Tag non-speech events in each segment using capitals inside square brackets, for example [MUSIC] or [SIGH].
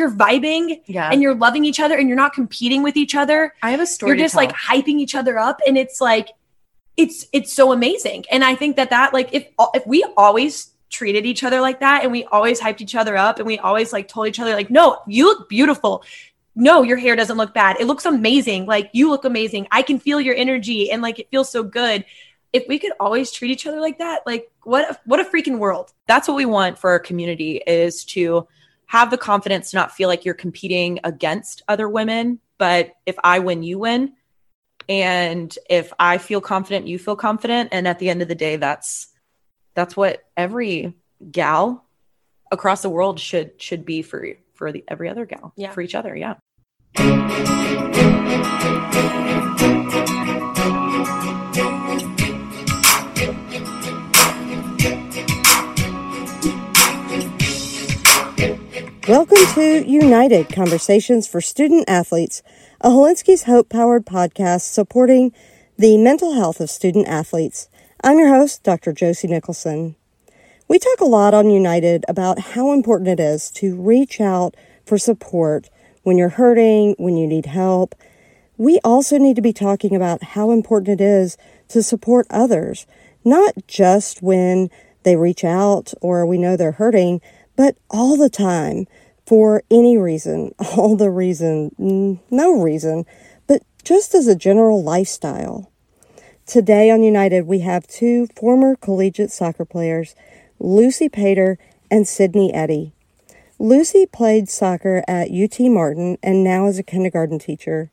you're vibing Yeah. and you're loving each other and you're not competing with each other. I have a story. You're just like hyping each other up and it's like it's it's so amazing. And I think that that like if if we always treated each other like that and we always hyped each other up and we always like told each other like no, you look beautiful. No, your hair doesn't look bad. It looks amazing. Like you look amazing. I can feel your energy and like it feels so good. If we could always treat each other like that, like what a, what a freaking world. that's what we want for our community is to have the confidence to not feel like you're competing against other women but if i win you win. And if i feel confident you feel confident. And at the end of the day that's that's what every gal across the world should should be for for the every other gal Yeah. for each other. Yeah Welcome to United Conversations for Student Athletes, a Hilinski's Hope powered podcast supporting the mental health of student athletes. I'm your host, Dr. Josie Nicholson. We talk a lot on United about how important it is to reach out for support when you're hurting, when you need help. We also need to be talking about how important it is to support others, not just when they reach out or we know they're hurting, but all the time for any reason, [LAUGHS] all the reason, no reason, but just as a general lifestyle. Today on United, we have two former collegiate soccer players, Lucy Pater and Sydney Eddy. Lucy played soccer at UT Martin and now is a kindergarten teacher.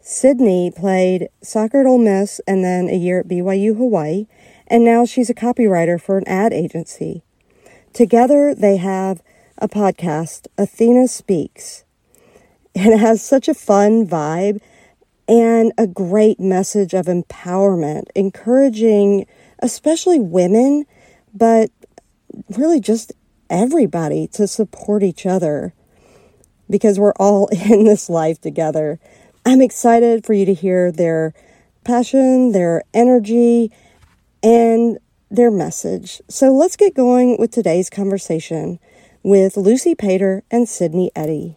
Sydney played soccer at Ole Miss and then a year at BYU Hawaii, and now she's a copywriter for an ad agency. Together, they have a podcast, Athena Speaks. It has such a fun vibe and a great message of empowerment, encouraging especially women, but really just everybody to support each other because we're all [LAUGHS] in this life together. I'm excited for you to hear their passion, their energy, and their message. So let's get going with today's conversation with Lucy Pater and Sydney Eddy.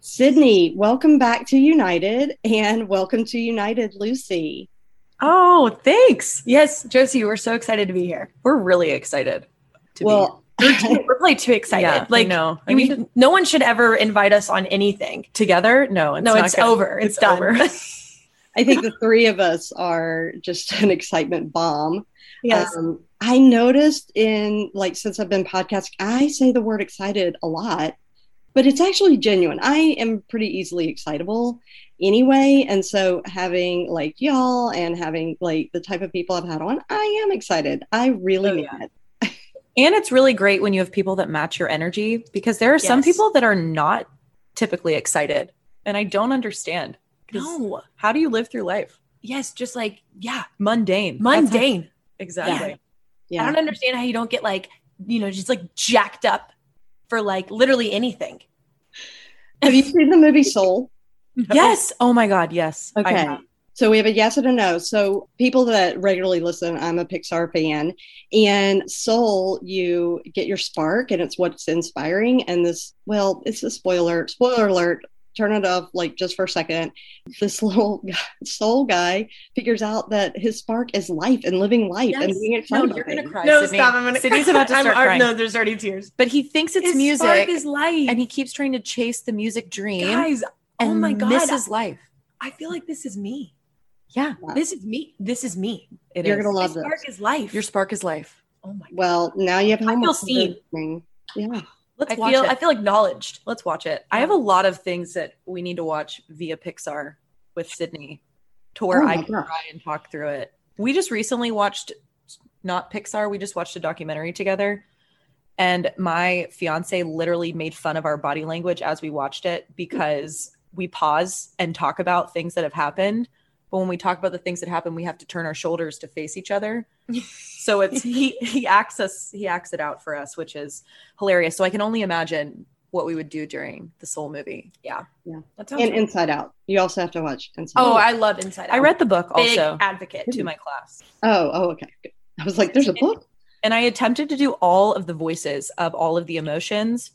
Sydney, welcome back to United and welcome to United, Lucy. oh thanks Yes, Josie, we're so excited to be here. we're really excited to Well, We're, too, we're probably too excited. Yeah, like no, I we- mean- no one should ever invite us on anything. together no it's no, not it's gonna- over. It's, done. over. [LAUGHS] I think the three of us are just an excitement bomb. Yes. Um, I noticed in like since I've been podcasting, I say the word excited a lot, but it's actually genuine. I am pretty easily excitable anyway, and so having like y'all and having like the type of people I've had on, I am excited. I really Oh, mean yeah. it. And it's really great when you have people that match your energy because there are some people that are not typically excited. And I don't understand. no. How do you live through life? Yes, just like yeah, Mundane. Mundane. Exactly. I Yeah, don't understand how you don't get like, you know, just like jacked up for like literally anything. have you seen the movie Soul? Yes. Oh my God. Yes. Okay. So we have a yes and a no. So people that regularly listen, I'm a Pixar fan. And Soul, you get your spark and it's what's inspiring. And this, well, it's a spoiler, spoiler alert. Turn it off like just for a second. This little [LAUGHS] soul guy figures out that his spark is life and living life and Yes. being No, excited. you're gonna cry. No, Sydney. stop. I'm gonna. Sydney's about to start crying. No, there's already tears. But he thinks it's His music, spark is life. and he keeps trying to chase the music dream. guys, oh and oh my god, this is life. I feel like this is me. Yeah, This is me. This is me. it You're is. gonna My love this. spark is life. Your spark is life. oh my. God. Well, now you have I feel seen. Yeah. Let's I feel. it. I feel acknowledged. Let's watch it. I have a lot of things that we need to watch via Pixar with Sydney to where Oh I can try and talk through it. We just recently watched not Pixar, we just watched a documentary together. And my fiance literally made fun of our body language as we watched it because we pause and talk about things that have happened. But when we talk about the things that happen, we have to turn our shoulders to face each other. [LAUGHS] So it's he he acts us he acts it out for us, which is hilarious. So I can only imagine what we would do during the Soul movie. Yeah. Yeah. That sounds. And really- Inside Out. You also have to watch Inside oh, Out. I love Inside Out. I read the book Big also advocate. to my class. Oh, oh, okay. Good. I was like, there's a book. And I attempted to do all of the voices of all of the emotions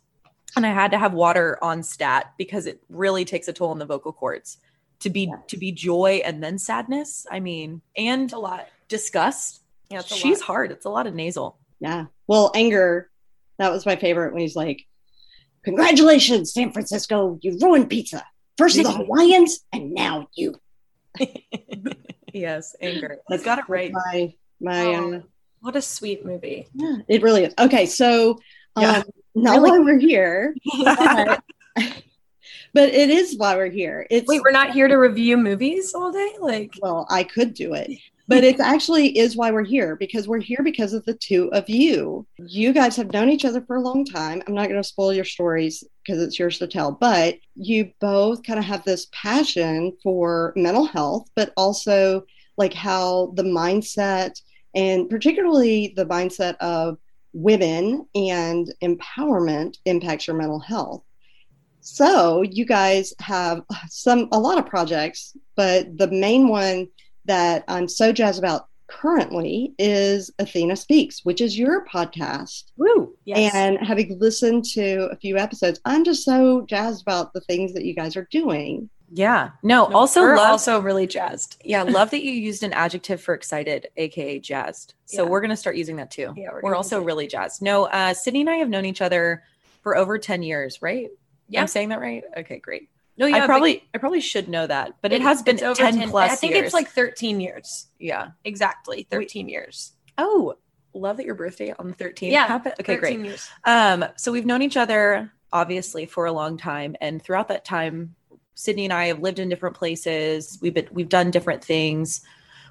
and I had to have water on stat because it really takes a toll on the vocal cords. To be Yeah. to be joy and then sadness. I mean, and a lot. disgust. Yeah, it's a She's lot. hard. It's a lot of nasal. Yeah. Well, anger, that was my favorite when he's like, Congratulations, San Francisco, you ruined pizza. First the [LAUGHS] Hawaiians, and now you. [LAUGHS] yes, anger. That's got it right. My, my, Oh. uh, What a sweet movie. yeah, it really is. Okay, so um, Yeah. not why we're here, [LAUGHS] but, but it is why we're here. It's Wait, we're not here to review movies all day? Like, well, I could do it, but it [LAUGHS] actually is why we're here because we're here because of the two of you. You guys have known each other for a long time. I'm not going to spoil your stories because it's yours to tell, but you both kind of have this passion for mental health, but also like how the mindset and particularly the mindset of women and empowerment impacts your mental health. So you guys have some a lot of projects, but the main one that I'm so jazzed about currently is Athena Speaks, which is your podcast. Woo. yes. And having listened to a few episodes, I'm just so jazzed about the things that you guys are doing. Yeah. No, No, also we're love also really jazzed. yeah, love that you used an adjective for excited, aka jazzed. So Yeah. we're gonna start using that too. Yeah, we're we're also really jazzed. No, uh Sydney and I have known each other for over 10 years, right? Yeah. I'm saying that right? Okay, great. No, I probably I probably should know that, but it, has been it's 10, plus I think years. it's like 13 years. yeah. Exactly. 13 years. Oh, love that your birthday on the 13th. Yeah, happened. Okay, 13 great. Years. Um, so we've known each other obviously for a long time, and throughout that time, Sydney and I have lived in different places. We've been we've done different things.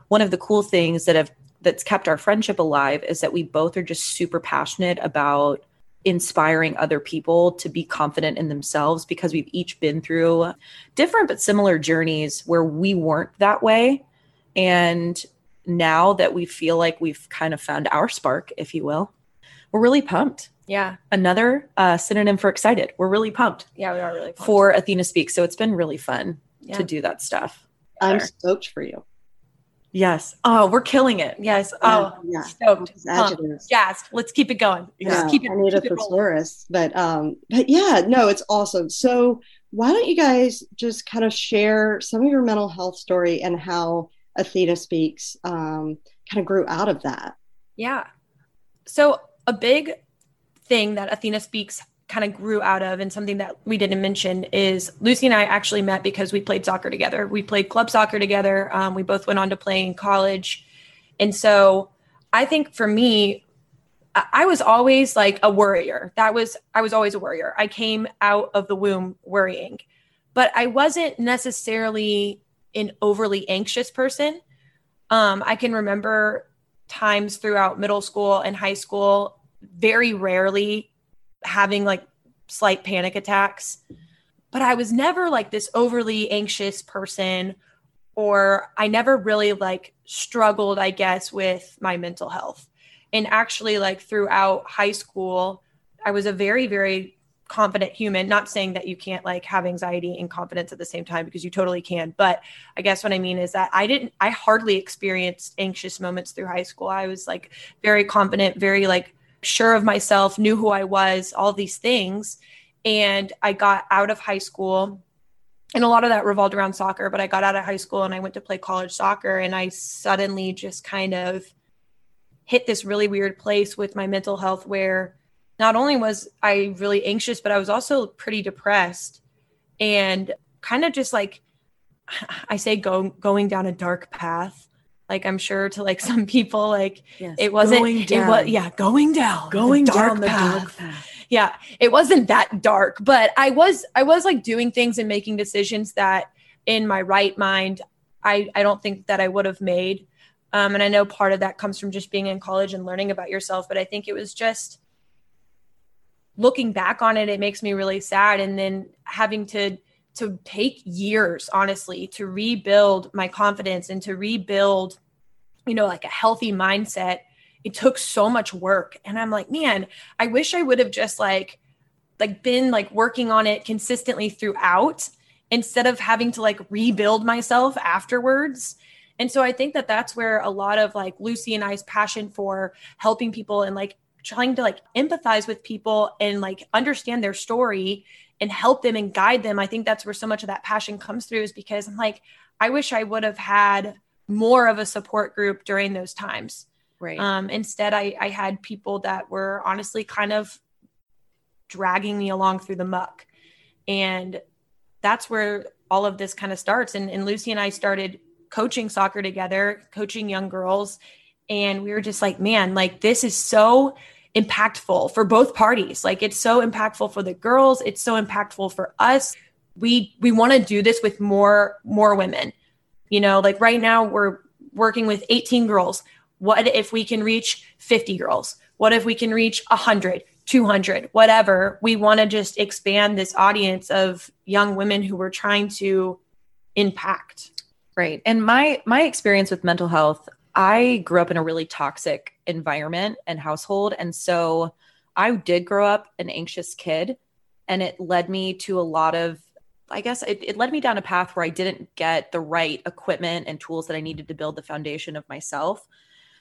One of the cool things that have that's kept our friendship alive is that we both are just super passionate about inspiring other people to be confident in themselves because we've each been through different but similar journeys where we weren't that way and now that we feel like we've kind of found our spark if you will we're really pumped Yeah. another uh, synonym for excited. We're really pumped Yeah, we are really pumped. for Athena Speaks. So it's been really fun Yeah. to do that stuff. I'm together. stoked for you. Yes. Oh, we're killing it. Yes. Oh, yeah. stoked. Adjectives. Jazzed. Let's keep it going. Yeah, Just keep it, I need a keep rolling. thesaurus, but um, but yeah, no, it's awesome. So why don't you guys just kind of share some of your mental health story and how Athena Speaks um, kind of grew out of that? Yeah. So a big thing that Athena Speaks kind of grew out of and something that we didn't mention is Lucy and I actually met because we played soccer together. We played club soccer together. Um, we both went on to play in college. And so I think for me, I was always like a worrier. That was, I was always a worrier. I came out of the womb worrying, but I wasn't necessarily an overly anxious person. Um, I can remember times throughout middle school and high school, very rarely having like slight panic attacks. But I was never like this overly anxious person, or I never really like struggled, I guess, with my mental health. And actually, like throughout high school, I was a very, very confident human. Not saying that you can't like have anxiety and confidence at the same time because you totally can. But I guess what I mean is that I didn't, I hardly experienced anxious moments through high school. I was like very confident, very like sure of myself, knew who I was, all these things. And I got out of high school. And a lot of that revolved around soccer, but I got out of high school and I went to play college soccer. And I suddenly just kind of hit this really weird place with my mental health where not only was I really anxious, but I was also pretty depressed and kind of just like [SIGHS] I say go going down a dark path. Like I'm sure to like [LAUGHS] some people, like Yes. it wasn't Going it was down. yeah, going down. going the down the dark path. yeah it wasn't that dark but i was i was like doing things and making decisions that in my right mind i i don't think that i would have made um, and i know part of that comes from just being in college and learning about yourself but i think it was just looking back on it it makes me really sad and then having to to take years honestly to rebuild my confidence and to rebuild you know like a healthy mindset. It took so much work. And i'm like man i wish i would have just like like been like working on it consistently throughout instead of having to like rebuild myself afterwards. And so i think that that's where a lot of like lucy and i's passion for helping people and like trying to like empathize with people and like understand their story and help them and guide them. I think that's where so much of that passion comes through is because I'm like, I wish I would have had more of a support group during those times. Right. Um, instead, I, I had people that were honestly kind of dragging me along through the muck. And that's where all of this kind of starts. And, and Lucy and I started coaching soccer together, coaching young girls. And we were just like, man, like this is so impactful for both parties. Like it's so impactful for the girls, it's so impactful for us. We we want to do this with more more women. You know, like right now we're working with 18 girls. What if we can reach 50 girls? What if we can reach 100, 200, whatever? We want to just expand this audience of young women who we're trying to impact. Right. And my my experience with mental health, I grew up in a really toxic environment and household and so I did grow up an anxious kid and it led me to a lot of I guess it, it led me down a path where I didn't get the right equipment and tools that I needed to build the foundation of myself.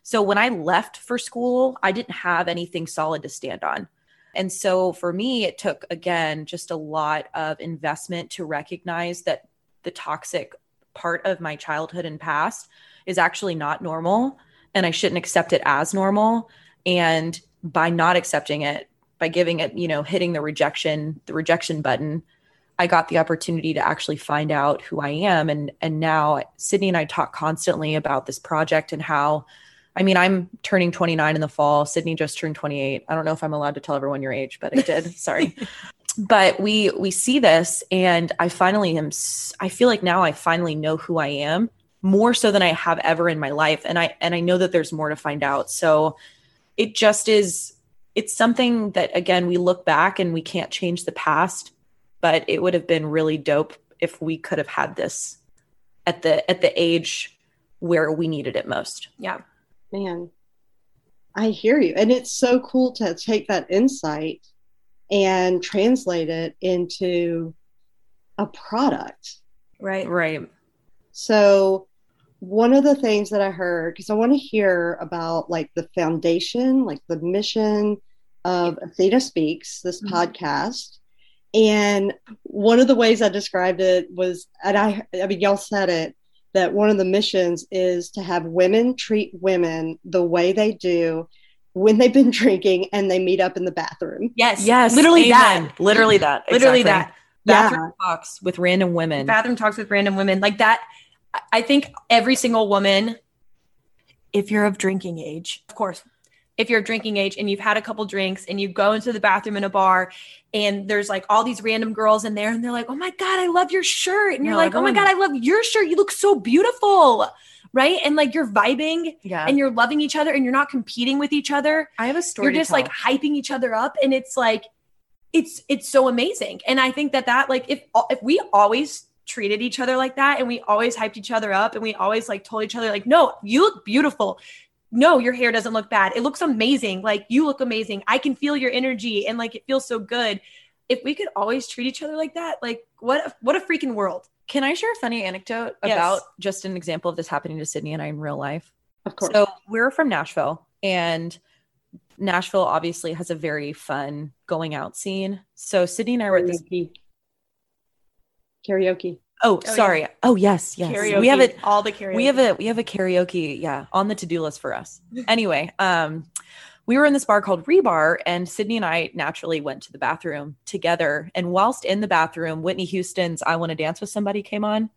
So when I left for school, I didn't have anything solid to stand on. And so for me, it took, again, just a lot of investment to recognize that the toxic part of my childhood and past is actually not normal and I shouldn't accept it as normal. And by not accepting it, by giving it, you know, hitting the rejection, the rejection button, I got the opportunity to actually find out who I am. And and now Sydney and I talk constantly about this project and how I mean, I'm turning 29 in the fall. Sydney just turned 28. I don't know if I'm allowed to tell everyone your age, but I did. [LAUGHS] Sorry. But we we see this and I finally am I feel like now I finally know who I am more so than I have ever in my life and I and I know that there's more to find out. So it just is it's something that again we look back and we can't change the past, but it would have been really dope if we could have had this at the at the age where we needed it most. Yeah. Man, I hear you. And it's so cool to take that insight and translate it into a product. Right. Right. So one of the things that I heard, because I want to hear about like the foundation, like the mission of Athena Speaks, this mm-hmm. podcast. And one of the ways I described it was, and I, I mean, y'all said it, that one of the missions is to have women treat women the way they do when they've been [LAUGHS] drinking and they meet up in the bathroom. Yes. Yes. Literally Amen. that. Literally that. Literally exactly. that. Bathroom yeah. talks with random women. Bathroom talks with random women. Like that I think every single woman, if you're of drinking age, of course, if you're of drinking age and you've had a couple drinks and you go into the bathroom in a bar and there's like all these random girls in there and they're like, oh my God, I love your shirt. And you're like, oh, oh my God, I love your shirt. You look so beautiful. Right. And like you're vibing yeah. and you're loving each other and you're not competing with each other. I have a story. You're just like hyping each other up. And it's like, it's, it's so amazing. And I think that that like, if, if we always treated each other like that and we always hyped each other up and we always like told each other like no you look beautiful. No your hair doesn't look bad. It looks amazing. Like you look amazing. I can feel your energy and like it feels so good. If we could always treat each other like that like what a, what a freaking world. Can i share a funny anecdote yes. about just an example of this happening to sydney and i in real life? Of course. So we're from nashville and nashville obviously has a very fun going out scene. So sydney and i were at this karaoke. Oh, oh sorry. Yeah. Oh, yes, yes. Karaoke, we have it all the karaoke. We have a we have a karaoke, yeah, on the to-do list for us. [LAUGHS] anyway, um we were in this bar called Rebar, and Sydney and I naturally went to the bathroom together. And whilst in the bathroom, Whitney Houston's I Want to Dance with Somebody came on.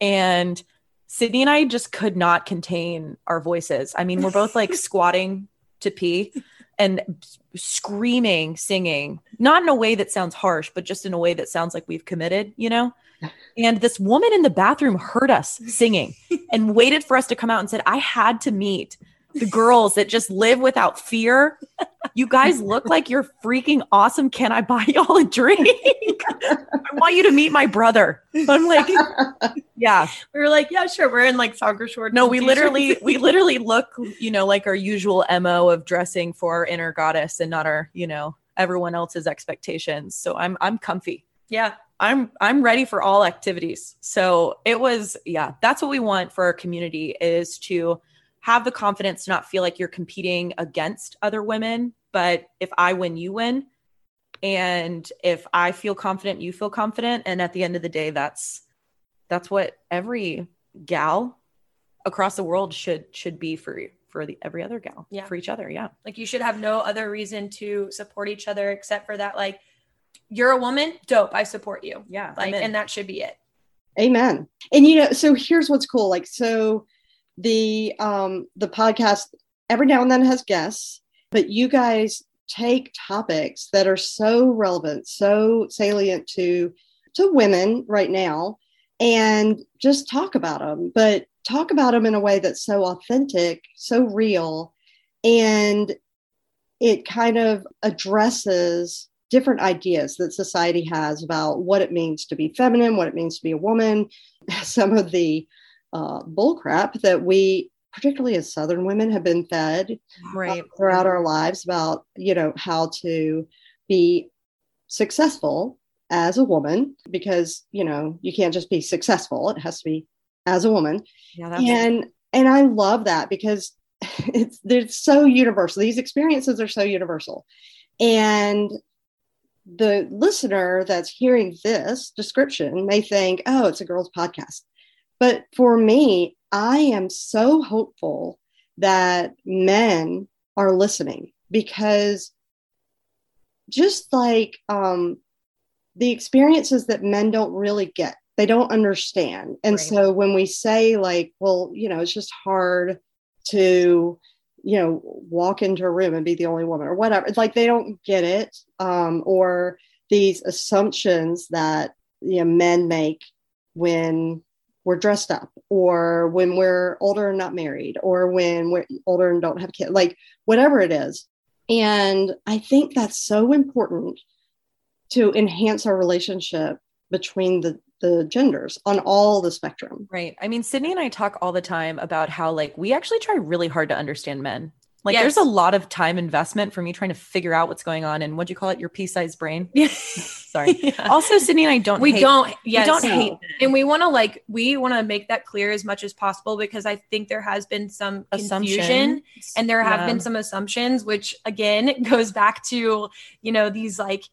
And Sydney and I just could not contain our voices. I mean, we're both like [LAUGHS] squatting to pee and screaming, singing, not in a way that sounds harsh, but just in a way that sounds like we've committed, you know? [LAUGHS] And this woman in the bathroom heard us singing and waited for us to come out and said, I had to meet the girls that just live without fear. You guys look like you're freaking awesome. Can I buy y'all a drink? [LAUGHS] I want you to meet my brother. I'm like, yeah. We were like, yeah, sure. We're in like soccer shorts. No, we literally, we literally look, you know, like our usual MO of dressing for our inner goddess and not our, you know, everyone else's expectations. So I'm, I'm comfy. Yeah. I'm I'm ready for all activities. So it was yeah, that's what we want for our community is to have the confidence to not feel like you're competing against other women but if I win, you win. And if I feel confident, you feel confident. And at the end of the day, that's that's what every gal across the world should should be for for the every other gal Yeah. for each other yeah Like you should have no other reason to support each other except for that. Like you're a woman, dope. I support you. yeah Like, I'm and that should be it. Amen. And you know, so here's what's cool. Like, so the um the podcast every now and then has guests, but you guys take topics that are so relevant, so salient to to women right now, and just talk about them. But talk about them in a way that's so authentic, so real, and it kind of addresses different ideas that society has about what it means to be feminine, what it means to be a woman, [LAUGHS] some of the uh, bullcrap that we, particularly as Southern women, have been fed right. throughout our lives about, you know, how to be successful as a woman, because, you know, you can't just be successful, it has to be as a woman. Yeah that's and and i love that because [LAUGHS] it's they're so universal. These experiences are so universal. And the listener that's hearing this description may think oh it's a girls podcast but for me i am so hopeful that men are listening because just like um, the experiences that men don't really get they don't understand and Right. so when we say like well you know it's just hard to you know walk into a room and be the only woman or whatever it's like they don't get it um, or these assumptions that you know men make when we're dressed up or when we're older and not married or when we're older and don't have kids like whatever it is and i think that's so important to enhance our relationship between the the genders on all the spectrum Right. I mean, Sydney and I talk all the time about how like we actually try really hard to understand men. Like Yes. there's a lot of time investment for me trying to figure out what's going on and what do you call it? Your pea-sized brain. [LAUGHS] Sorry. Yeah. [LAUGHS] Also, Sydney and I don't we hate- don't yes. we don't No. hate and we want to like we want to make that clear as much as possible because i think there has been some confusion assumption and there have Yeah. been some assumptions which again [LAUGHS] goes back to you know these like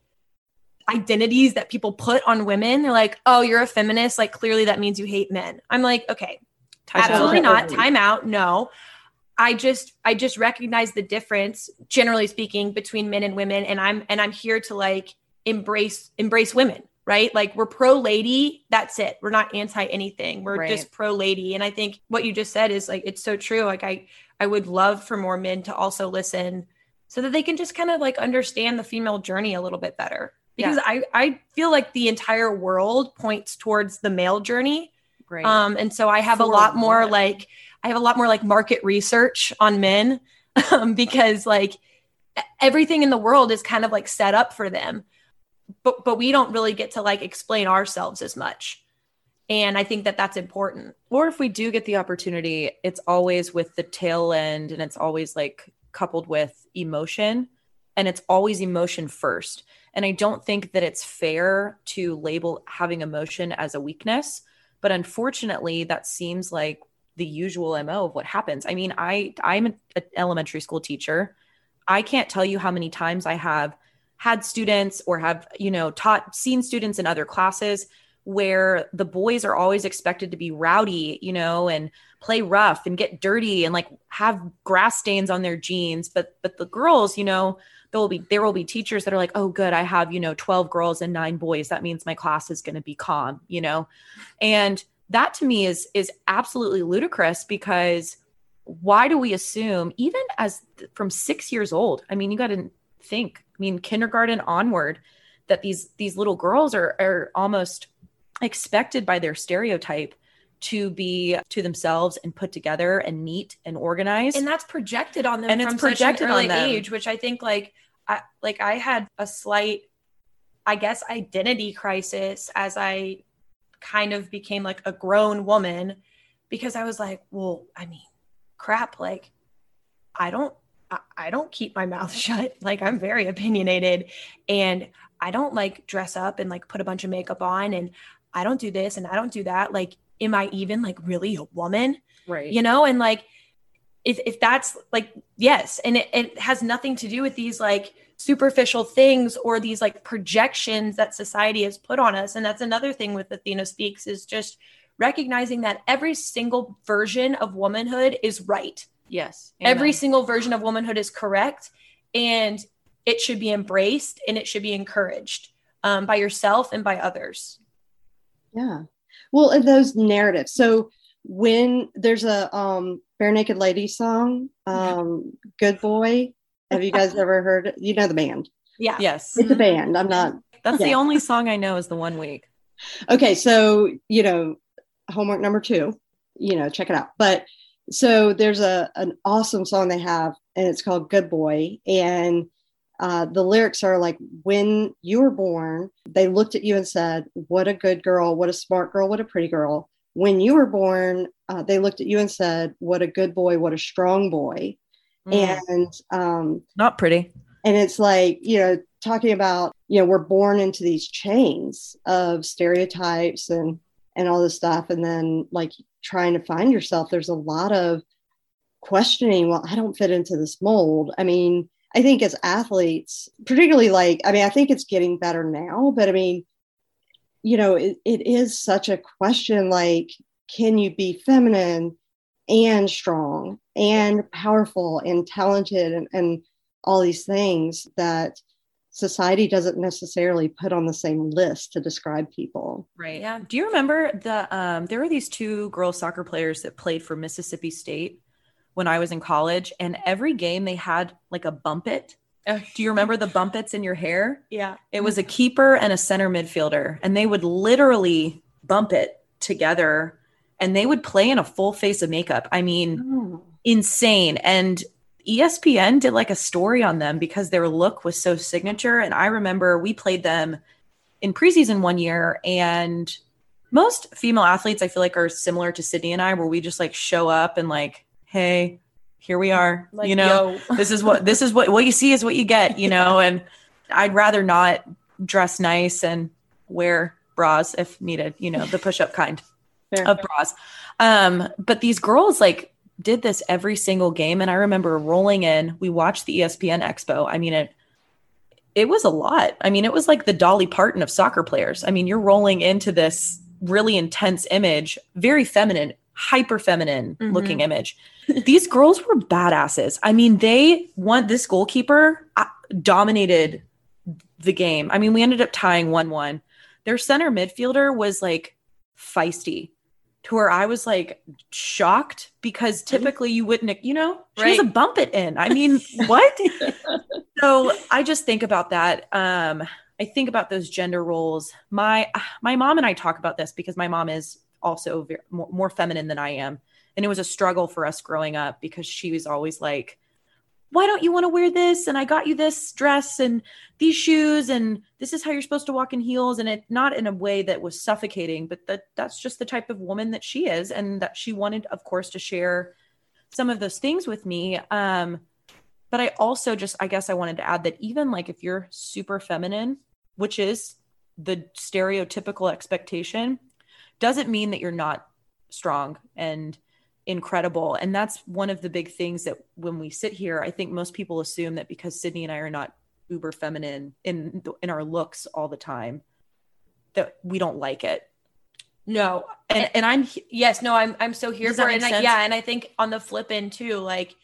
identities that people put on women they're like oh you're a feminist like clearly that means you hate men i'm like okay Time out. absolutely not Totally. time out no i just i just recognize the difference generally speaking between men and women. And i'm and i'm here to like embrace embrace women right? Like we're pro lady that's it. We're not anti anything we're Right. just pro lady and i think what you just said is like it's so true. Like i i would love for more men to also listen so that they can just kind of like understand the female journey a little bit better. Because i i feel like the entire world points towards the male journey. Right. um, and so I have a lot more women. like I have a lot more like market research on men [LAUGHS] um, because like everything in the world is kind of like set up for them, but but we don't really get to like explain ourselves as much, and I think that that's important. or if we do get the opportunity, it's always with the tail end and it's always like coupled with emotion and it's always emotion first. And I don't think that it's fair to label having emotion as a weakness, but unfortunately that seems like the usual MO of what happens. I mean, I I'm an elementary school teacher. I can't tell you how many times I have had students or have, you know, taught seen students in other classes where the boys are always expected to be rowdy, you know, and play rough and get dirty and like have grass stains on their jeans, but but the girls, you know, there will be there will be teachers that are like, "Oh good, I have, you know, 12 girls and 9 boys. That means my class is going to be calm," you know. And that to me is is absolutely ludicrous because why do we assume even as from 6 years old? I mean, you got to think, I mean, kindergarten onward that these these little girls are are almost expected by their stereotype to be to themselves and put together and neat and organized. and that's projected on them And it's projected such an on early age which i think like i like i had a slight i guess identity crisis as i kind of became like a grown woman because i was like well i mean crap like i don't I, don't keep my mouth [LAUGHS] shut. Like i'm very opinionated and i don't like dress up and like put a bunch of makeup on and i don't do this and i don't do that. Like am i even like really a woman? Right. you know and like if, if that's like yes. And it, it has nothing to do with these like superficial things or these like projections that society has put on us and that's another thing with athena speaks is just recognizing that every single version of womanhood is right Yes. every single version of womanhood is correct and it should be embraced and it should be encouraged um, by yourself and by others Yeah. Well, and those narratives. So when there's a um Barenaked Lady song, um, Good Boy. Have you guys ever heard you know the band? yeah Yes. It's a band. I'm not That's the only song I know is the one week. okay, so you know, homework number two, you know, check it out. But so there's a an awesome song they have, and it's called Good Boy. And uh, the lyrics are like, when you were born, they looked at you and said, What a good girl, what a smart girl, what a pretty girl. When you were born, uh, they looked at you and said, What a good boy, what a strong boy. Mm. And um, Not pretty. and it's like you know talking about you know we're born into these chains of stereotypes and and all this stuff and then like trying to find yourself there's a lot of questioning well i don't fit into this mold i mean i think as athletes particularly like i mean i think it's getting better now but i mean you know it, it is such a question like can you be feminine and strong and powerful and talented and, and all these things that society doesn't necessarily put on the same list to describe people. Right. Yeah. Do you remember the um there were these two girls soccer players that played for Mississippi State when I was in college and every game they had like a bump it. [LAUGHS] Do you remember the bump its in your hair? yeah It was a keeper and a center midfielder and they would literally bump it together and they would play in a full face of makeup. I mean, oh. insane. And ESPN did like a story on them because their look was so signature. And I remember we played them in preseason one year, and most female athletes I feel like are similar to Sydney and I, where we just like show up and like, hey, here we are. like you know, [LAUGHS] this is what this is what what you see is what you get, you know. And I'd rather not dress nice and wear bras if needed, you know, the push-up kind Fair. of bras. Um, but these girls like did this every single game, and I remember rolling in. We watched the ESPN Expo. I mean it. It was a lot. I mean, it was like the Dolly Parton of soccer players. I mean, you're rolling into this really intense image, very feminine, hyper feminine Mhm. looking image. [LAUGHS] These girls were badasses. I mean, they want this goalkeeper uh, dominated the game. I mean, we ended up tying 1 1. Their center midfielder was like feisty to where I was like shocked because typically you wouldn't, you know, she has a Right. bump it in. I mean, what? [LAUGHS] so I just think about that. Um, I think about those gender roles. My my mom and I talk about this because my mom is also very, more, more feminine than I am, and it was a struggle for us growing up because she was always like, "Why don't you want to wear this?" And I got you this dress and these shoes, and this is how you're supposed to walk in heels, and it not in a way that was suffocating, but that that's just the type of woman that she is, and that she wanted, of course, to share some of those things with me. Um, but I also just, I guess I wanted to add that even like if you're super feminine, which is the stereotypical expectation, doesn't mean that you're not strong and incredible. And that's one of the big things that when we sit here, I think most people assume that because Sydney and I are not uber feminine in in our looks all the time, that we don't like it. no And and I'm yes no i'm i'm so here Does for it and I, yeah and i think on the flip end too like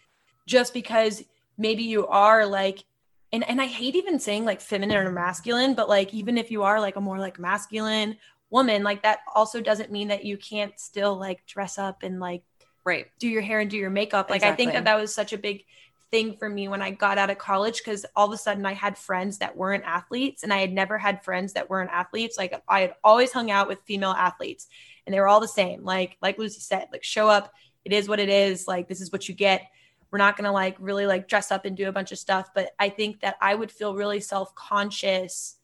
just because maybe you are like and and i hate even saying like feminine or masculine but like even if you are like a more like masculine woman like that also doesn't mean that you can't still like dress up and like right. do your hair and do your makeup. Like I think that that was such a big thing for me when I got out of college because all of a sudden I had friends that weren't athletes and I had never had friends that weren't athletes. Like I had always hung out with female athletes and they were all the same. Like like Lucy said, like show up, it is what it is. Like this is what you get. We're not gonna like really like dress up and do a bunch of stuff. But I think that I would feel really self-conscious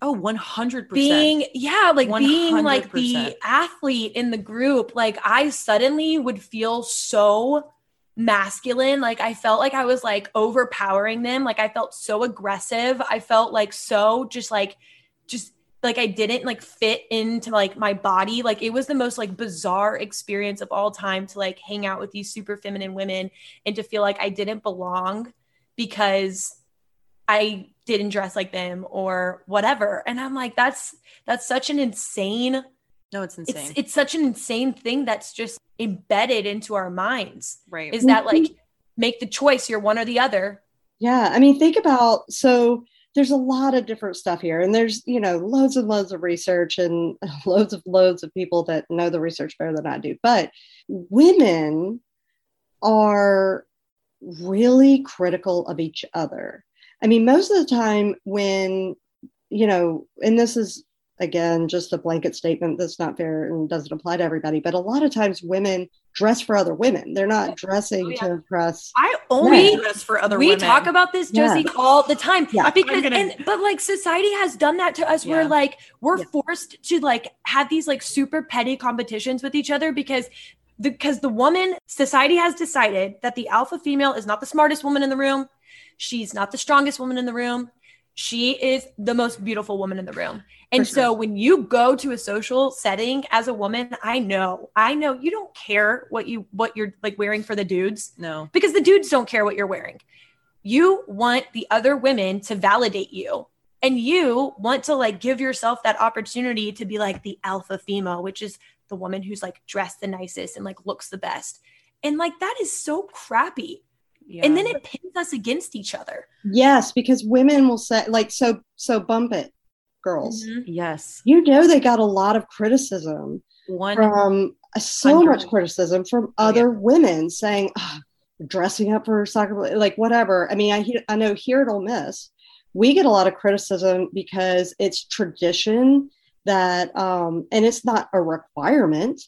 Oh, 100%. being yeah like being like the athlete in the group like i suddenly would feel so masculine like i felt like i was like overpowering them like i felt so aggressive i felt like so just like just like I didn't like fit into like my body. Like it was the most like bizarre experience of all time to like hang out with these super feminine women and to feel like I didn't belong because I didn't dress like them or whatever. And I'm like, that's that's such an insane no, it's insane. It's it's such an insane thing that's just embedded into our minds. Right. Is that like make the choice, you're one or the other. Yeah. I mean, think about so there's a lot of different stuff here and there's you know loads and loads of research and [LAUGHS] loads of loads of people that know the research better than i do but women are really critical of each other i mean most of the time when you know and this is again just a blanket statement that's not fair and doesn't apply to everybody but a lot of times women dress for other women they're not dressing oh, yeah. to impress i only yeah. dress for other we women we talk about this josie yeah. all the time yeah. because gonna... and but like society has done that to us where like we're forced to like have these like super petty competitions with each other because because the woman society has decided that the alpha female is not the smartest woman in the room she's not the strongest woman in the room she is the most beautiful woman in the room. And sure. so when you go to a social setting as a woman, I know, I know you don't care what you what you're like wearing for the dudes. No. Because the dudes don't care what you're wearing. You want the other women to validate you. And you want to like give yourself that opportunity to be like the alpha female, which is the woman who's like dressed the nicest and like looks the best. And like that is so crappy. Yeah. And then it pins us against each other. Yes, because women will say like so so bump it girls. Mm-hmm. Yes. You know they got a lot of criticism One from uh, so much criticism from oh, other yeah. women saying oh, dressing up for soccer like whatever. I mean I I know here at Ole Miss we get a lot of criticism because it's tradition that um and it's not a requirement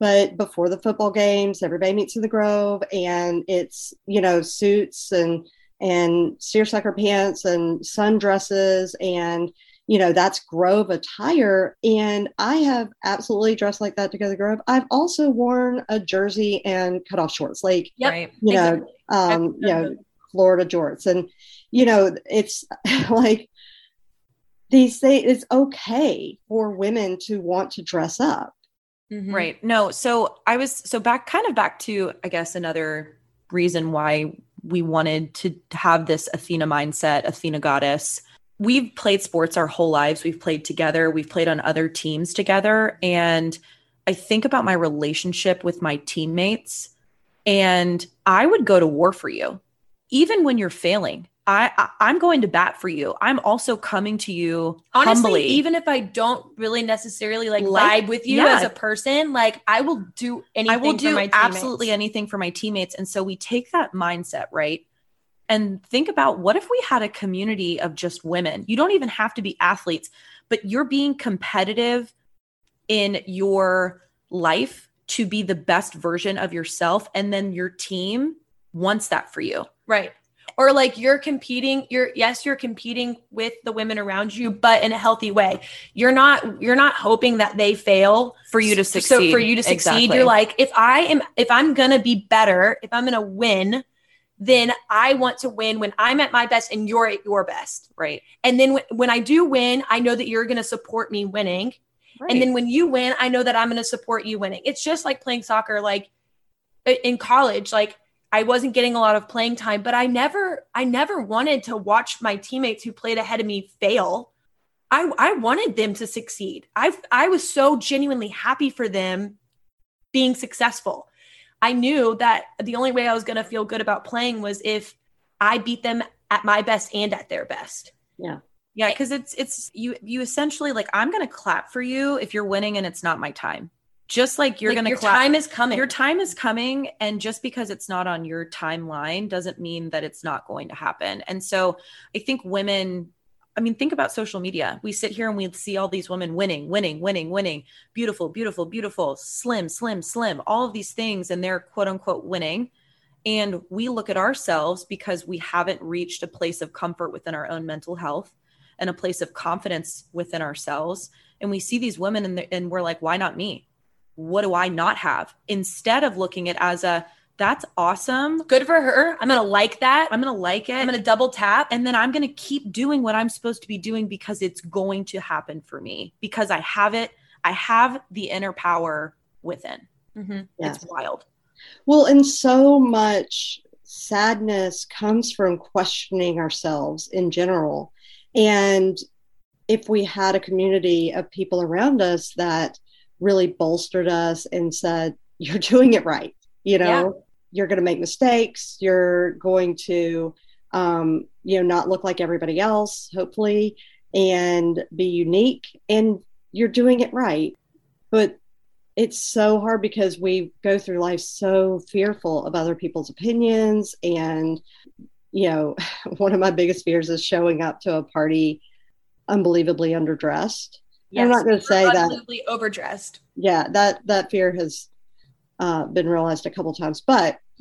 but before the football games everybody meets in the grove and it's you know suits and and seersucker pants and sundresses and you know that's grove attire. And i have absolutely dressed like that to go to the grove. I've also worn a jersey and cut off shorts like yep, you know exactly. um you know florida jorts. And you know it's [LAUGHS] like these say it's okay for women to want to dress up Mm-hmm. Right. No, so I was so back kind of back to I guess another reason why we wanted to have this Athena mindset, Athena goddess. We've played sports our whole lives. We've played together. We've played on other teams together and I think about my relationship with my teammates and I would go to war for you even when you're failing. I, I am going to bat for you. I'm also coming to you honestly, humbly. even if I don't really necessarily like, like vibe with you yeah. as a person, like I will do anything. I will do absolutely anything for my teammates. And so we take that mindset, right? And think about what if we had a community of just women? You don't even have to be athletes, but you're being competitive in your life to be the best version of yourself. And then your team wants that for you. Right or like you're competing you're yes you're competing with the women around you but in a healthy way. You're not you're not hoping that they fail for you to succeed so for you to succeed exactly. you're like if i am if i'm gonna be better if i'm gonna win then i want to win when i'm at my best and you're at your best. Right. And then w- when i do win i know that you're gonna support me winning. Right. and then when you win i know that i'm gonna support you winning. It's just like playing soccer like in college like I wasn't getting a lot of playing time, but I never I never wanted to watch my teammates who played ahead of me fail. I I wanted them to succeed. I I was so genuinely happy for them being successful. I knew that the only way I was going to feel good about playing was if I beat them at my best and at their best. Yeah. Yeah, because it's it's you you essentially like I'm gonna clap for you if you're winning and it's not my time just like you're like going to your time is coming. your time is coming and just because it's not on your timeline doesn't mean that it's not going to happen. And so i think women i mean think about social media. We sit here and we see all these women winning winning winning winning. Beautiful beautiful beautiful slim slim slim all of these things and they're quote unquote winning. And we look at ourselves because we haven't reached a place of comfort within our own mental health and a place of confidence within ourselves. And we see these women and, and we're like why not me what do I not have? Instead of looking at as a That's awesome. Good for her. I'm gonna like that. I'm going to like it. I'm gonna double tap. and then I'm going to keep doing what I'm supposed to be doing because it's going to happen for me because I have it. I have the inner power within. Mhm. Yes. It's wild. Well, and so much sadness comes from questioning ourselves in general. And if we had a community of people around us that really bolstered us and said, You're [LAUGHS] doing it right, you know, Yeah. you're going to make mistakes, you're going to, um, you know, not look like everybody else, hopefully, and be unique, and you're doing it right. But it's so hard because we go through life so fearful of other people's opinions and you know [LAUGHS] one of my biggest fears is showing up to a party unbelievably underdressed i'm not going to say that Unbelievably overdressed. yeah that that fear has uh, been realized a couple times but [LAUGHS]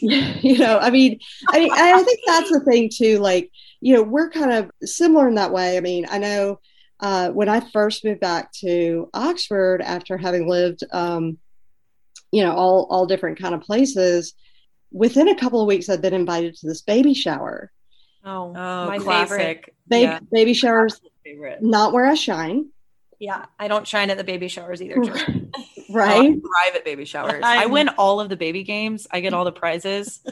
you know i mean i mean i think that's the thing too like you know we're kind of similar in that way i mean i know uh, when i first moved back to oxford after having lived um, you know all all different kind of places within a couple of weeks i'd been invited to this baby shower Oh, Oh, my classic. favorite. baby, Yeah. baby showers Favorite. not where i shine Yeah, I don't shine at the baby showers either. Jen. [LAUGHS] [LAUGHS] right private baby showers. I'm- I win all of the baby games. I get all the prizes.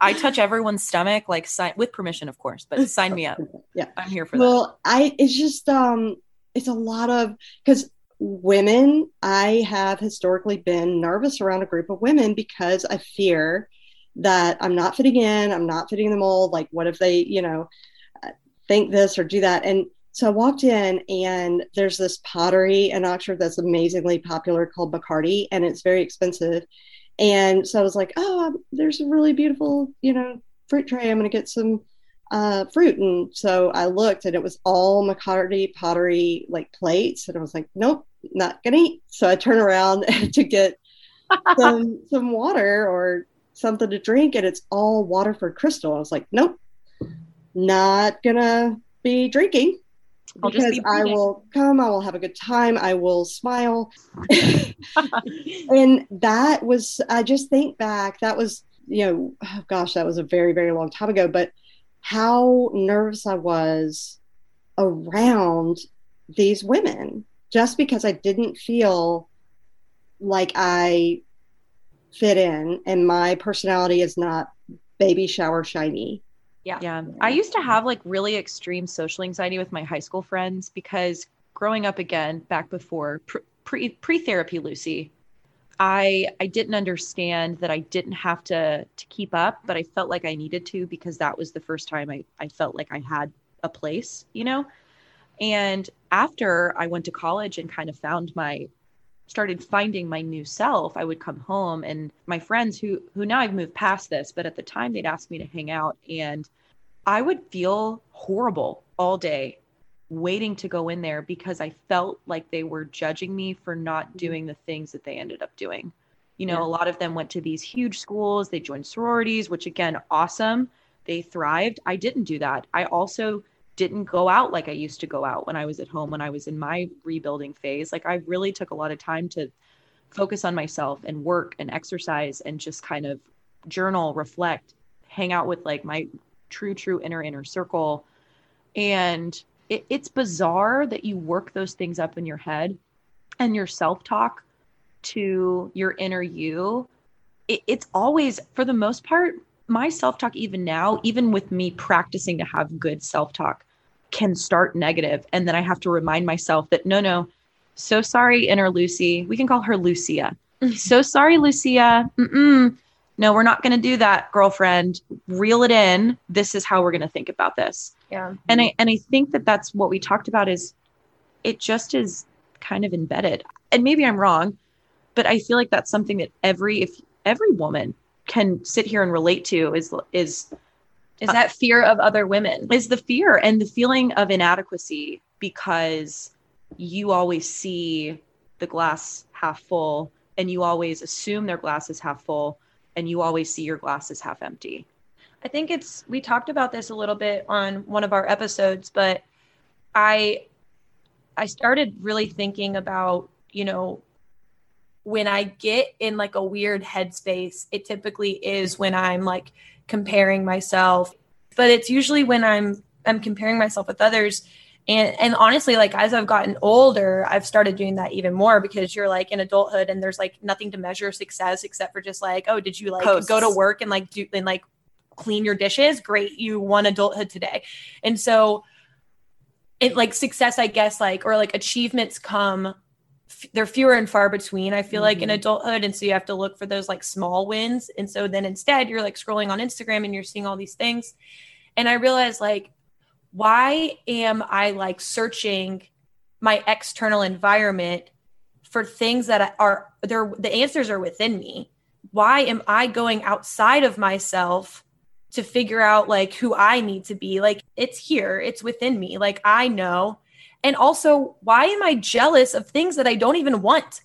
I [LAUGHS] touch everyone's stomach, like sign with permission, of course, but sign me up. Yeah. I'm here for that. well i it's just um it's a lot of because women i have historically been nervous around a group of women because i fear that i'm not fitting in i'm not fitting in the mold like what if they you know uh, think this or do that and so i walked in and there's this pottery in oxford that's amazingly popular called McCarty and it's very expensive and so i was like oh um, there's a really beautiful you know fruit tray i'm going to get some uh, fruit. And so I looked and it was all McCarty pottery like plates. And I was like, nope, not gonna eat. So I turn around [LAUGHS] to get [LAUGHS] some some water or something to drink, and it's all Waterford Crystal. I was like, nope, not gonna be drinking. I'll Because be I will come, I will have a good time, I will smile. and that was, I just think back, that was, you know, oh gosh, that was a very, very long time ago, but how nervous I was around these women just because I didn't feel like I fit in and my personality is not baby shower shiny. Yeah. Yeah. I used to have like really extreme social anxiety with my high school friends because growing up again back before pre pre therapy Lucy, I I didn't understand that I didn't have to to keep up, but I felt like I needed to because that was the first time I I felt like I had a place, you know? And after I went to college and kind of found my started finding my new self, I would come home and my friends who who now I've moved past this, but at the time they'd ask me to hang out and I would feel horrible all day waiting to go in there because I felt like they were judging me for not mm-hmm. doing the things that they ended up doing. You know, Yeah. a lot of them went to these huge schools, they joined sororities, which again, awesome. They thrived. I didn't do that. I also didn't go out like I used to go out when I was at home when I was in my rebuilding phase. Like I really took a lot of time to focus on myself and work and exercise and just kind of journal, reflect, hang out with like my true, true inner inner circle. And it, it's bizarre that you work those things up in your head and your self talk to your inner you. It, it's always, for the most part, my self talk, even now, even with me practicing to have good self talk, can start negative. And then I have to remind myself that no, no, so sorry, inner Lucy. We can call her Lucia. Mm-hmm. so sorry, Lucia. Mm-mm. No, we're not going to do that, girlfriend. Reel it in. This is how we're going to think about this. Yeah. And I and I think that that's what we talked about is it just is kind of embedded. And maybe I'm wrong, but I feel like that's something that every if every woman can sit here and relate to is is Is that fear of other women? is the fear and the feeling of inadequacy because you always see the glass half full and you always assume their glass is half full and you always see your glass is half empty. I think it's we talked about this a little bit on one of our episodes, but I I started really thinking about, you know, when I get in like a weird headspace, it typically is when I'm like comparing myself. But it's usually when I'm I'm comparing myself with others. And and honestly, like as I've gotten older, I've started doing that even more because you're like in adulthood and there's like nothing to measure success except for just like, oh, did you like Posts. go to work and like do and like clean your dishes? Great, you won adulthood today. And so it like success, I guess, like or like achievements come they're fewer and far between i feel like in Mhm. adulthood and so you have to look for those like small wins and so then instead you're like scrolling on instagram and you're seeing all these things and i realized like why am i like searching my external environment for things that are there the answers are within me why am i going outside of myself to figure out like who i need to be like it's here it's within me like i know and also why am i jealous of things that i don't even want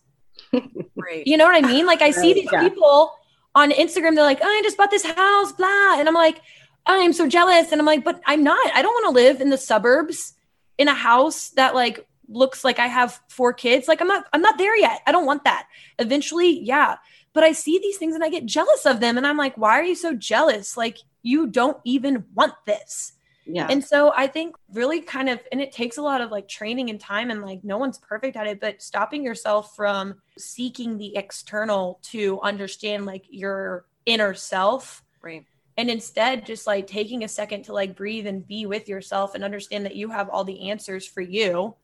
[LAUGHS] Right. you know what I mean? Like I see these yeah. people on Instagram, they're like, oh, I just bought this house, blah. And I'm like, oh, I'm so jealous. And I'm like, but I'm not. I don't want to live in the suburbs in a house that like looks like I have four kids. Like I'm not, I'm not there yet. I don't want that. Eventually, yeah. But I see these things and I get jealous of them. And I'm like, why are you so jealous? Like you don't even want this. Yeah. And so I think really kind of, and it takes a lot of like training and time, and like no one's perfect at it, but stopping yourself from seeking the external to understand like your inner self. Right. And instead, just like taking a second to like breathe and be with yourself and understand that you have all the answers for you.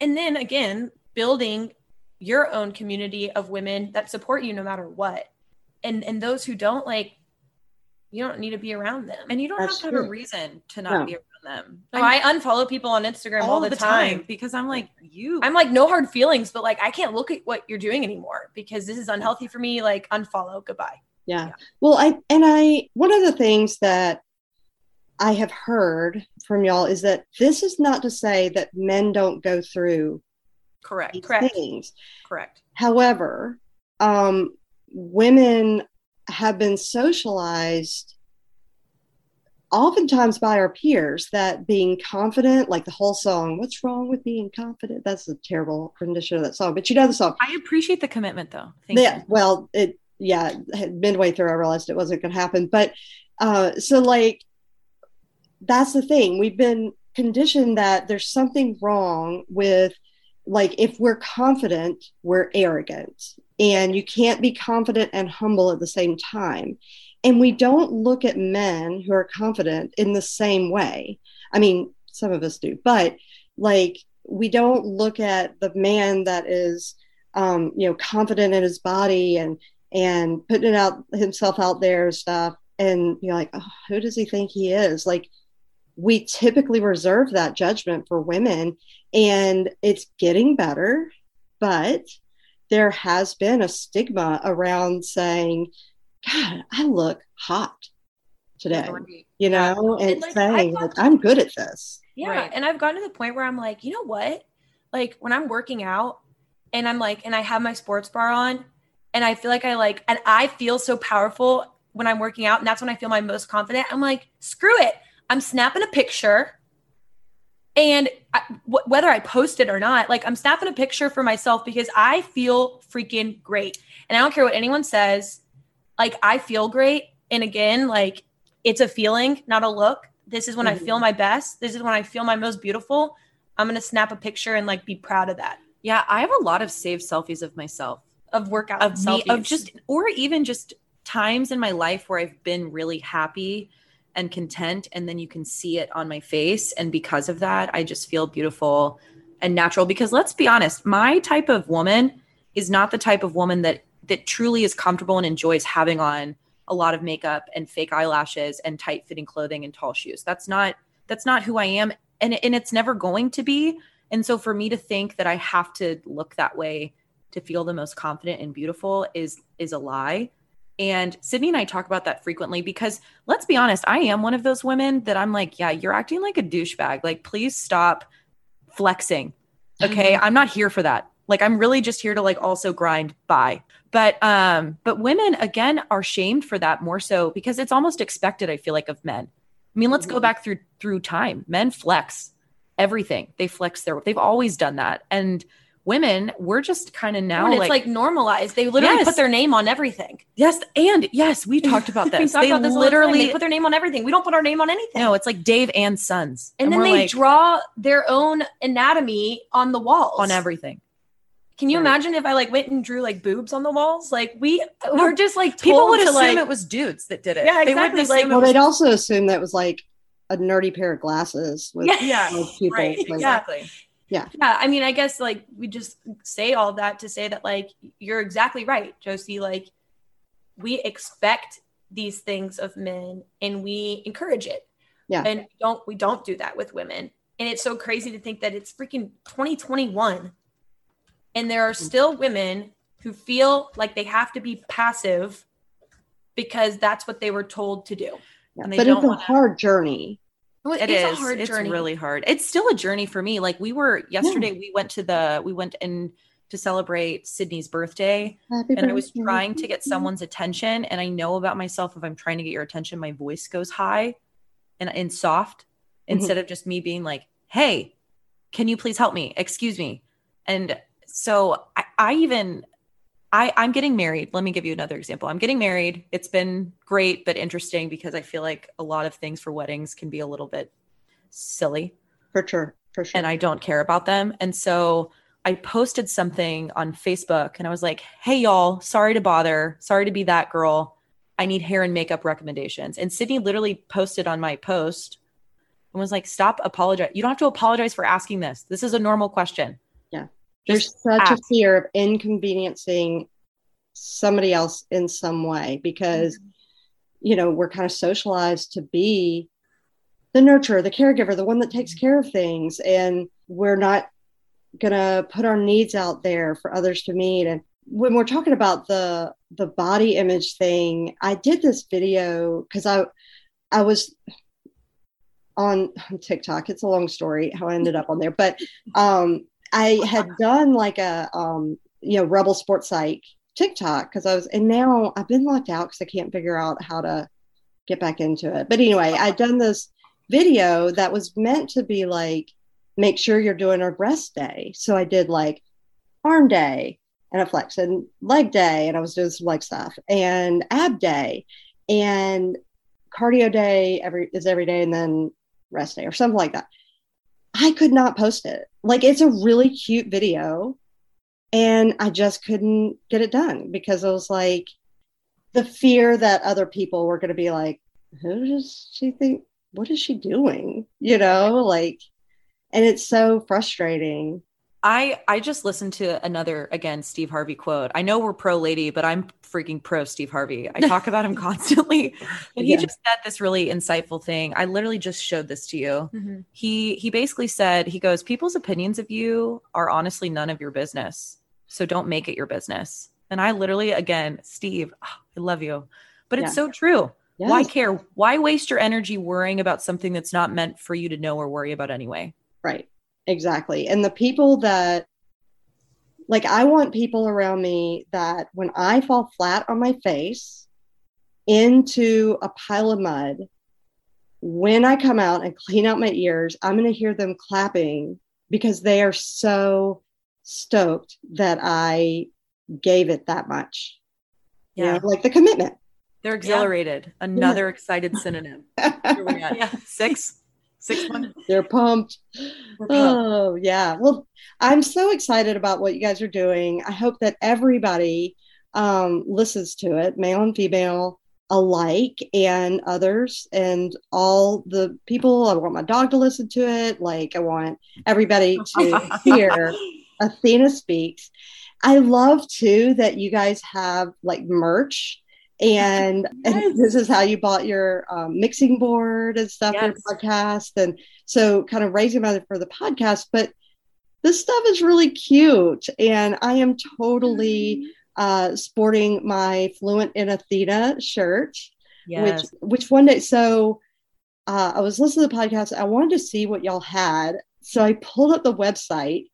And then again, building your own community of women that support you no matter what. And and those who don't like you don't need to be around them. And you don't That's have to have a reason to not No. be around them. No, I unfollow people on Instagram all, the, time. because I'm like, you I'm like, no hard feelings, but like, I can't look at what you're doing anymore because this is unhealthy for me. Like, unfollow, goodbye. Yeah. Well, I and I one of the things that I have heard from y'all is that this is not to say that men don't go through correct. Correct. things. Correct. However, um, women have been socialized oftentimes by our peers that being confident, like the whole song, What's Wrong with Being Confident? That's a terrible rendition of that song, but you know the song. I appreciate the commitment though. Thank yeah, you. well, it yeah, midway through I realized it wasn't going to happen, but uh, so like that's the thing. We've been conditioned that there's something wrong with like if we're confident, we're arrogant, and you can't be confident and humble at the same time. And we don't look at men who are confident in the same way. I mean, some of us do, but like we don't look at the man that is um, you know confident in his body and and putting it out himself out there and stuff and you're like oh, who does he think he is like we typically reserve that judgment for women and it's getting better but there has been a stigma around saying god i look hot today you know and And, like, saying I like i'm good at this Yeah. Right. And I've gotten to the point where I'm like, you know what? Like, when I'm working out and I'm like, and I have my sports bar on and I feel like I like, and I feel so powerful when I'm working out. And that's when I feel my most confident. I'm like, screw it. I'm snapping a picture. And I, wh- whether I post it or not, like I'm snapping a picture for myself because I feel freaking great. And I don't care what anyone says. Like I feel great. And again, like it's a feeling, not a look. This is when I feel mm-hmm. my best. This is when I feel my most beautiful. I'm going to snap a picture and like be proud of that. Yeah, I have a lot of saved selfies of myself. Of workout of me of just or even just times in my life where I've been really happy and content and then you can see it on my face. And because of that I just feel beautiful and natural. Because let's be honest my type of woman is not the type of woman that that truly is comfortable and enjoys having on a lot of makeup and fake eyelashes and tight fitting clothing and tall shoes. That's not that's not who I am. And and it's never going to be. And so for me to think that I have to look that way to feel the most confident and beautiful is is a lie. And Sydney and I talk about that frequently because let's be honest, I am one of those women that I'm like, yeah, you're acting like a douchebag. Like, please stop flexing. Okay. I'm not here for that. Like, I'm really just here to like also grind by. But um, but women again are shamed for that more so because it's almost expected, I feel like, of men. I mean, let's go Mhm. back through through time. Men flex everything. They flex their they've always done that. And women, we're just kind of now and it's like, like, normalized. They literally Yes. put their name on everything. yes, and yes, we talked about [LAUGHS] we this. talk they about this all the time. literally They put their name on everything. We don't put our name on anything. no, it's like Dave and Sons, and, then they like, draw their own anatomy on the walls. on everything. Can you Right. imagine if I like went and drew like boobs on the walls? Like we we're just like People would to, assume like, it was dudes that did it. Yeah, They wouldn't exactly, assume like- Well, they'd also assume that was like a nerdy pair of glasses with Yeah. yeah, with people. [LAUGHS] right, like- exactly. Yeah Yeah. i mean i guess like we just say all that to say that like you're exactly right josie like we expect these things of men and we encourage it Yeah. and we don't we don't do that with women and it's so crazy to think that it's freaking 2021 and there are still women who feel like they have to be passive because that's what they were told to do Yeah, And they But it's a wanna- hard journey. Well, It it's a hard it's journey really hard. It's still a journey for me. Like we were yesterday, we went to the we went in to celebrate Sydney's birthday, and I was trying to get someone's attention. And I know about myself if I'm trying to get your attention, my voice goes high and and soft mm-hmm. instead of just me being like, "Hey, can you please help me? Excuse me." And so I, I even I, I'm getting married. Let me give you another example. I'm getting married. It's been great, but interesting because I feel like a lot of things for weddings can be a little bit silly for sure. For sure. and I don't care about them. And so I posted something on Facebook and I was like, hey, y'all, sorry to bother. Sorry to be that girl. I need hair and makeup recommendations. And Sydney literally posted on my post and was like, stop apologizing. You don't have to apologize for asking this. This is a normal question. There's such ask. a fear of inconveniencing somebody else in some way because you know we're kind of socialized to be the nurturer the caregiver the one that takes care of things and we're not gonna put our needs out there for others to meet. And when we're talking about the the body image thing i did this video because i i was on [LAUGHS] tiktok. It's a long story how i ended up on there but um I had done like a um, you know rebel sports psych TikTok because I was and now I've been locked out because I can't figure out how to get back into it. But anyway, I'd done this video that was meant to be like make sure you're doing a rest day. So I did like arm day and a flex and leg day and I was doing some leg stuff and ab day and cardio day every is every day and then rest day or something like that. I could not post it. Like it's a really cute video and I just couldn't get it done because I was like the fear that other people were going to be like who does she think what is she doing? You know, like and it's so frustrating. I I just listened to another again Steve Harvey quote. I know we're pro lady, but I'm freaking pro Steve Harvey. I talk about him [LAUGHS] constantly. [LAUGHS] And he Yeah. just said this really insightful thing. I literally just showed this to you. Mhm. He he basically said, he goes, "People's opinions of you are honestly none of your business. So don't make it your business." And I literally again, Steve, ah, [SIGHS] I love you. But it's Yeah. so true. Why care? Why waste your energy worrying about something that's not meant for you to know or worry about anyway? Right. Exactly. And the people that, like, I want people around me that when I fall flat on my face into a pile of mud, when I come out and clean out my ears, I'm going to hear them clapping because they are so stoked that I gave it that much. You know, like the commitment. They're exhilarated. Another excited synonym. [LAUGHS] Here we at? Yeah. Six, six one. [LAUGHS] They're pumped. Pumped. Oh, yeah. Well, I'm so excited about what you guys are doing. I hope that everybody um, listens to it, male and female alike, and others, and all the people. I want my dog to listen to it. Like, I want everybody to [LAUGHS] hear Athena Speaks. I love too that you guys have like merch. And, [LAUGHS] and this is how you bought your um, mixing board and stuff for your podcast. And so kind of raising money for the podcast, but this stuff is really cute. And I am totally uh, sporting my Fluent in Athena shirt, Yes. which which one day so uh, I was listening to the podcast. I wanted to see what y'all had. So I pulled up the website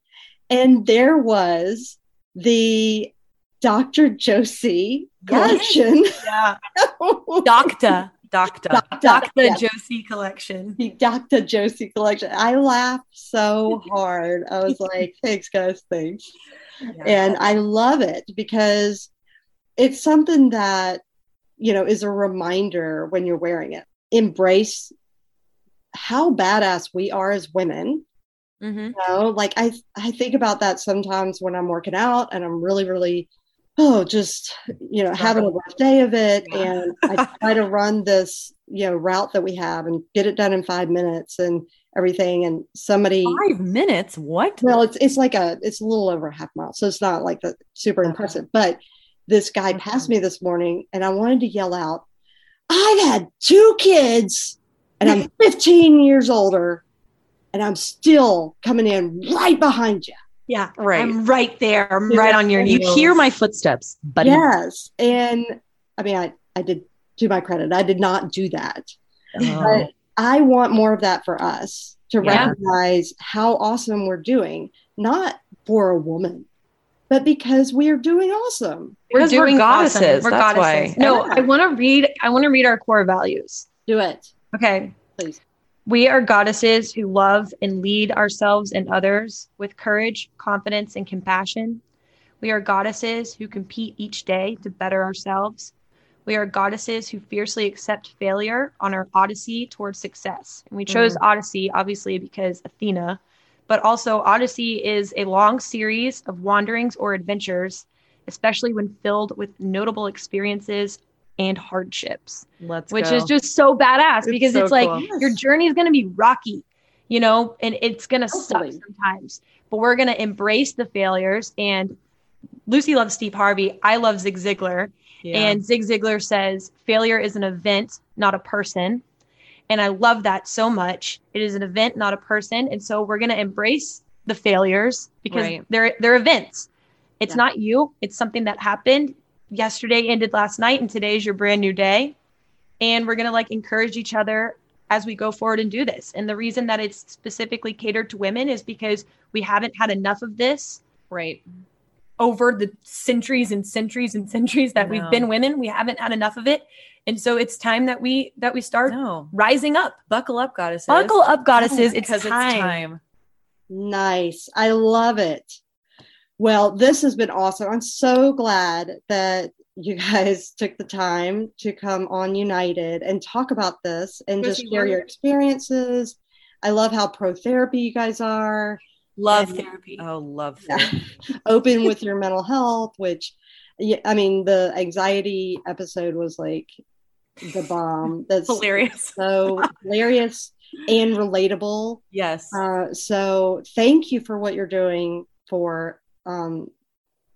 and there was the Dr. Josie Yes. collection. [LAUGHS] Yeah. Doctor. Doctor. Doctor, Doc yes. Josie collection. the Dr. Josie collection. I laughed so [LAUGHS] hard. I was like, thanks, guys, thanks. And I love it because it's something that, you know, is a reminder when you're wearing it. Embrace how badass we are as women. hmm You know, like I I think about that sometimes when I'm working out and I'm really, really oh, just you know, having a rough day of it. Yeah. And I [LAUGHS] try to run this, you know, route that we have and get it done in five minutes and everything. And somebody Five minutes? What? well, it's it's like a it's a little over a half mile, so it's not like the super Okay. impressive. But this guy Okay. passed uh-huh. me this morning, and I wanted to yell out, "I've had two kids, and I'm [LAUGHS] 15 years older, and I'm still coming in right behind you." Yeah. Right. I'm right there. I'm Yeah. right on your you hear my footsteps, but Yes, and I mean, I I did to my credit, I did not do that, Oh. but I want more of that for us to Yeah. recognize how awesome we're doing, not for a woman, but because we are doing awesome. We're Because we're doing goddesses, awesome. We're that's goddesses. why. No, Yeah. I want to read. I want to read our core values. Do it, Okay. please. We are goddesses who love and lead ourselves and others with courage, confidence, and compassion. We are goddesses who compete each day to better ourselves. We are goddesses who fiercely accept failure on our odyssey towards success. And we chose mm-hmm. Odyssey, obviously, because Athena, but also Odyssey is a long series of wanderings or adventures, especially when filled with notable experiences and hardships Let's which go. is just so badass It's because so it's like cool. your journey is going to be rocky, you know, and it's going to suck sometimes. But we're going to embrace the failures. And Lucy loves Steve Harvey. I love Zig Ziglar. Yeah. And Zig Ziglar says failure is an event, not a person. And I love that so much. It is an event, not a person. And so we're going to embrace the failures because Right. they're they're events. It's Yeah. not you. It's something that happened yesterday, ended last night, and today is your brand new day. And we're going to like encourage each other as we go forward and do this. And the reason that it's specifically catered to women is because we haven't had enough of this right. over the centuries and centuries and centuries that No. we've been women we haven't had enough of it and so it's time that we that we start No. rising up Buckle up, goddesses. buckle up goddesses it's because time. it's time. Nice. I love it. Well, this has been awesome. I'm so glad that you guys [LAUGHS] took the time to come on United and talk about this and just share your experiences. I love how pro therapy you guys are, love And- therapy Oh, love Yeah. that. [LAUGHS] open with your mental health, which, yeah, I mean, the anxiety episode was like the bomb. [LAUGHS] That's hilarious so hilarious and relatable. Yes. Uh, so thank you for what you're doing for um,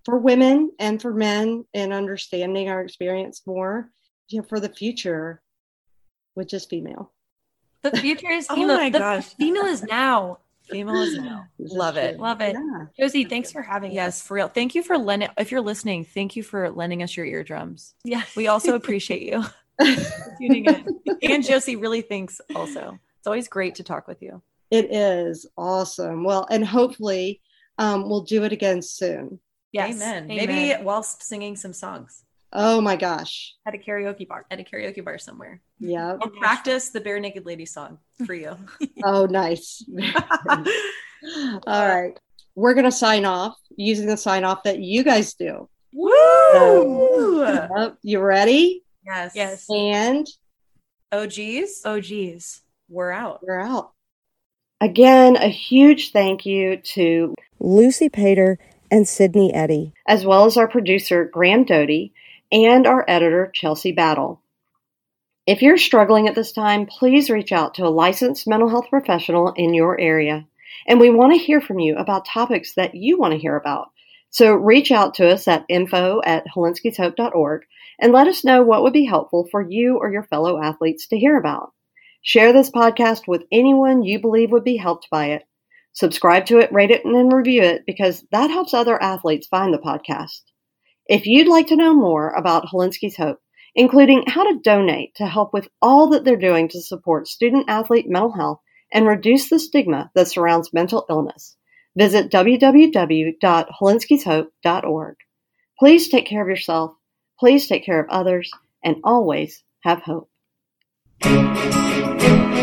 for women and for men and understanding our experience more you know, for the future, which is female. the future is female [LAUGHS] Oh female my the gosh. female is now Female is now. [LAUGHS] Love it. Love it. Yeah. josie thanks for having Yes, us for real. Thank you for lending. If you're listening, thank you for lending us your eardrums. yeah We also appreciate you. [LAUGHS] tuning in and Josie really thinks also. It's always great to talk with you. It is awesome. Well, and hopefully um, we'll do it again soon. yes Amen. Amen. Maybe whilst singing some songs Oh my gosh. at a karaoke bar at a karaoke bar somewhere. Yeah. Or practice the Barenaked Lady song for you. [LAUGHS] Oh, nice. [LAUGHS] All right. We're going to sign off using the sign off that you guys do. Woo! Yep. You ready? yes. yes And Oh, geez. oh geez We're out. we're out. Again, a huge thank you to Lucy Pater and Sydney Eddy, as well as our producer, Graham Doty, and our editor, Chelsea Battle. If you're struggling at this time, please reach out to a licensed mental health professional in your area. And we want to hear from you about topics that you want to hear about. So reach out to us at info at hilinskishope.org and let us know what would be helpful for you or your fellow athletes to hear about. Share this podcast with anyone you believe would be helped by it. Subscribe to it, rate it, and review it because that helps other athletes find the podcast. If you'd like to know more about Hilinski's Hope, including how to donate to help with all that they're doing to support student athlete mental health and reduce the stigma that surrounds mental illness, visit www.hilinskishope.org. Please take care of yourself, please take care of others, and always have hope.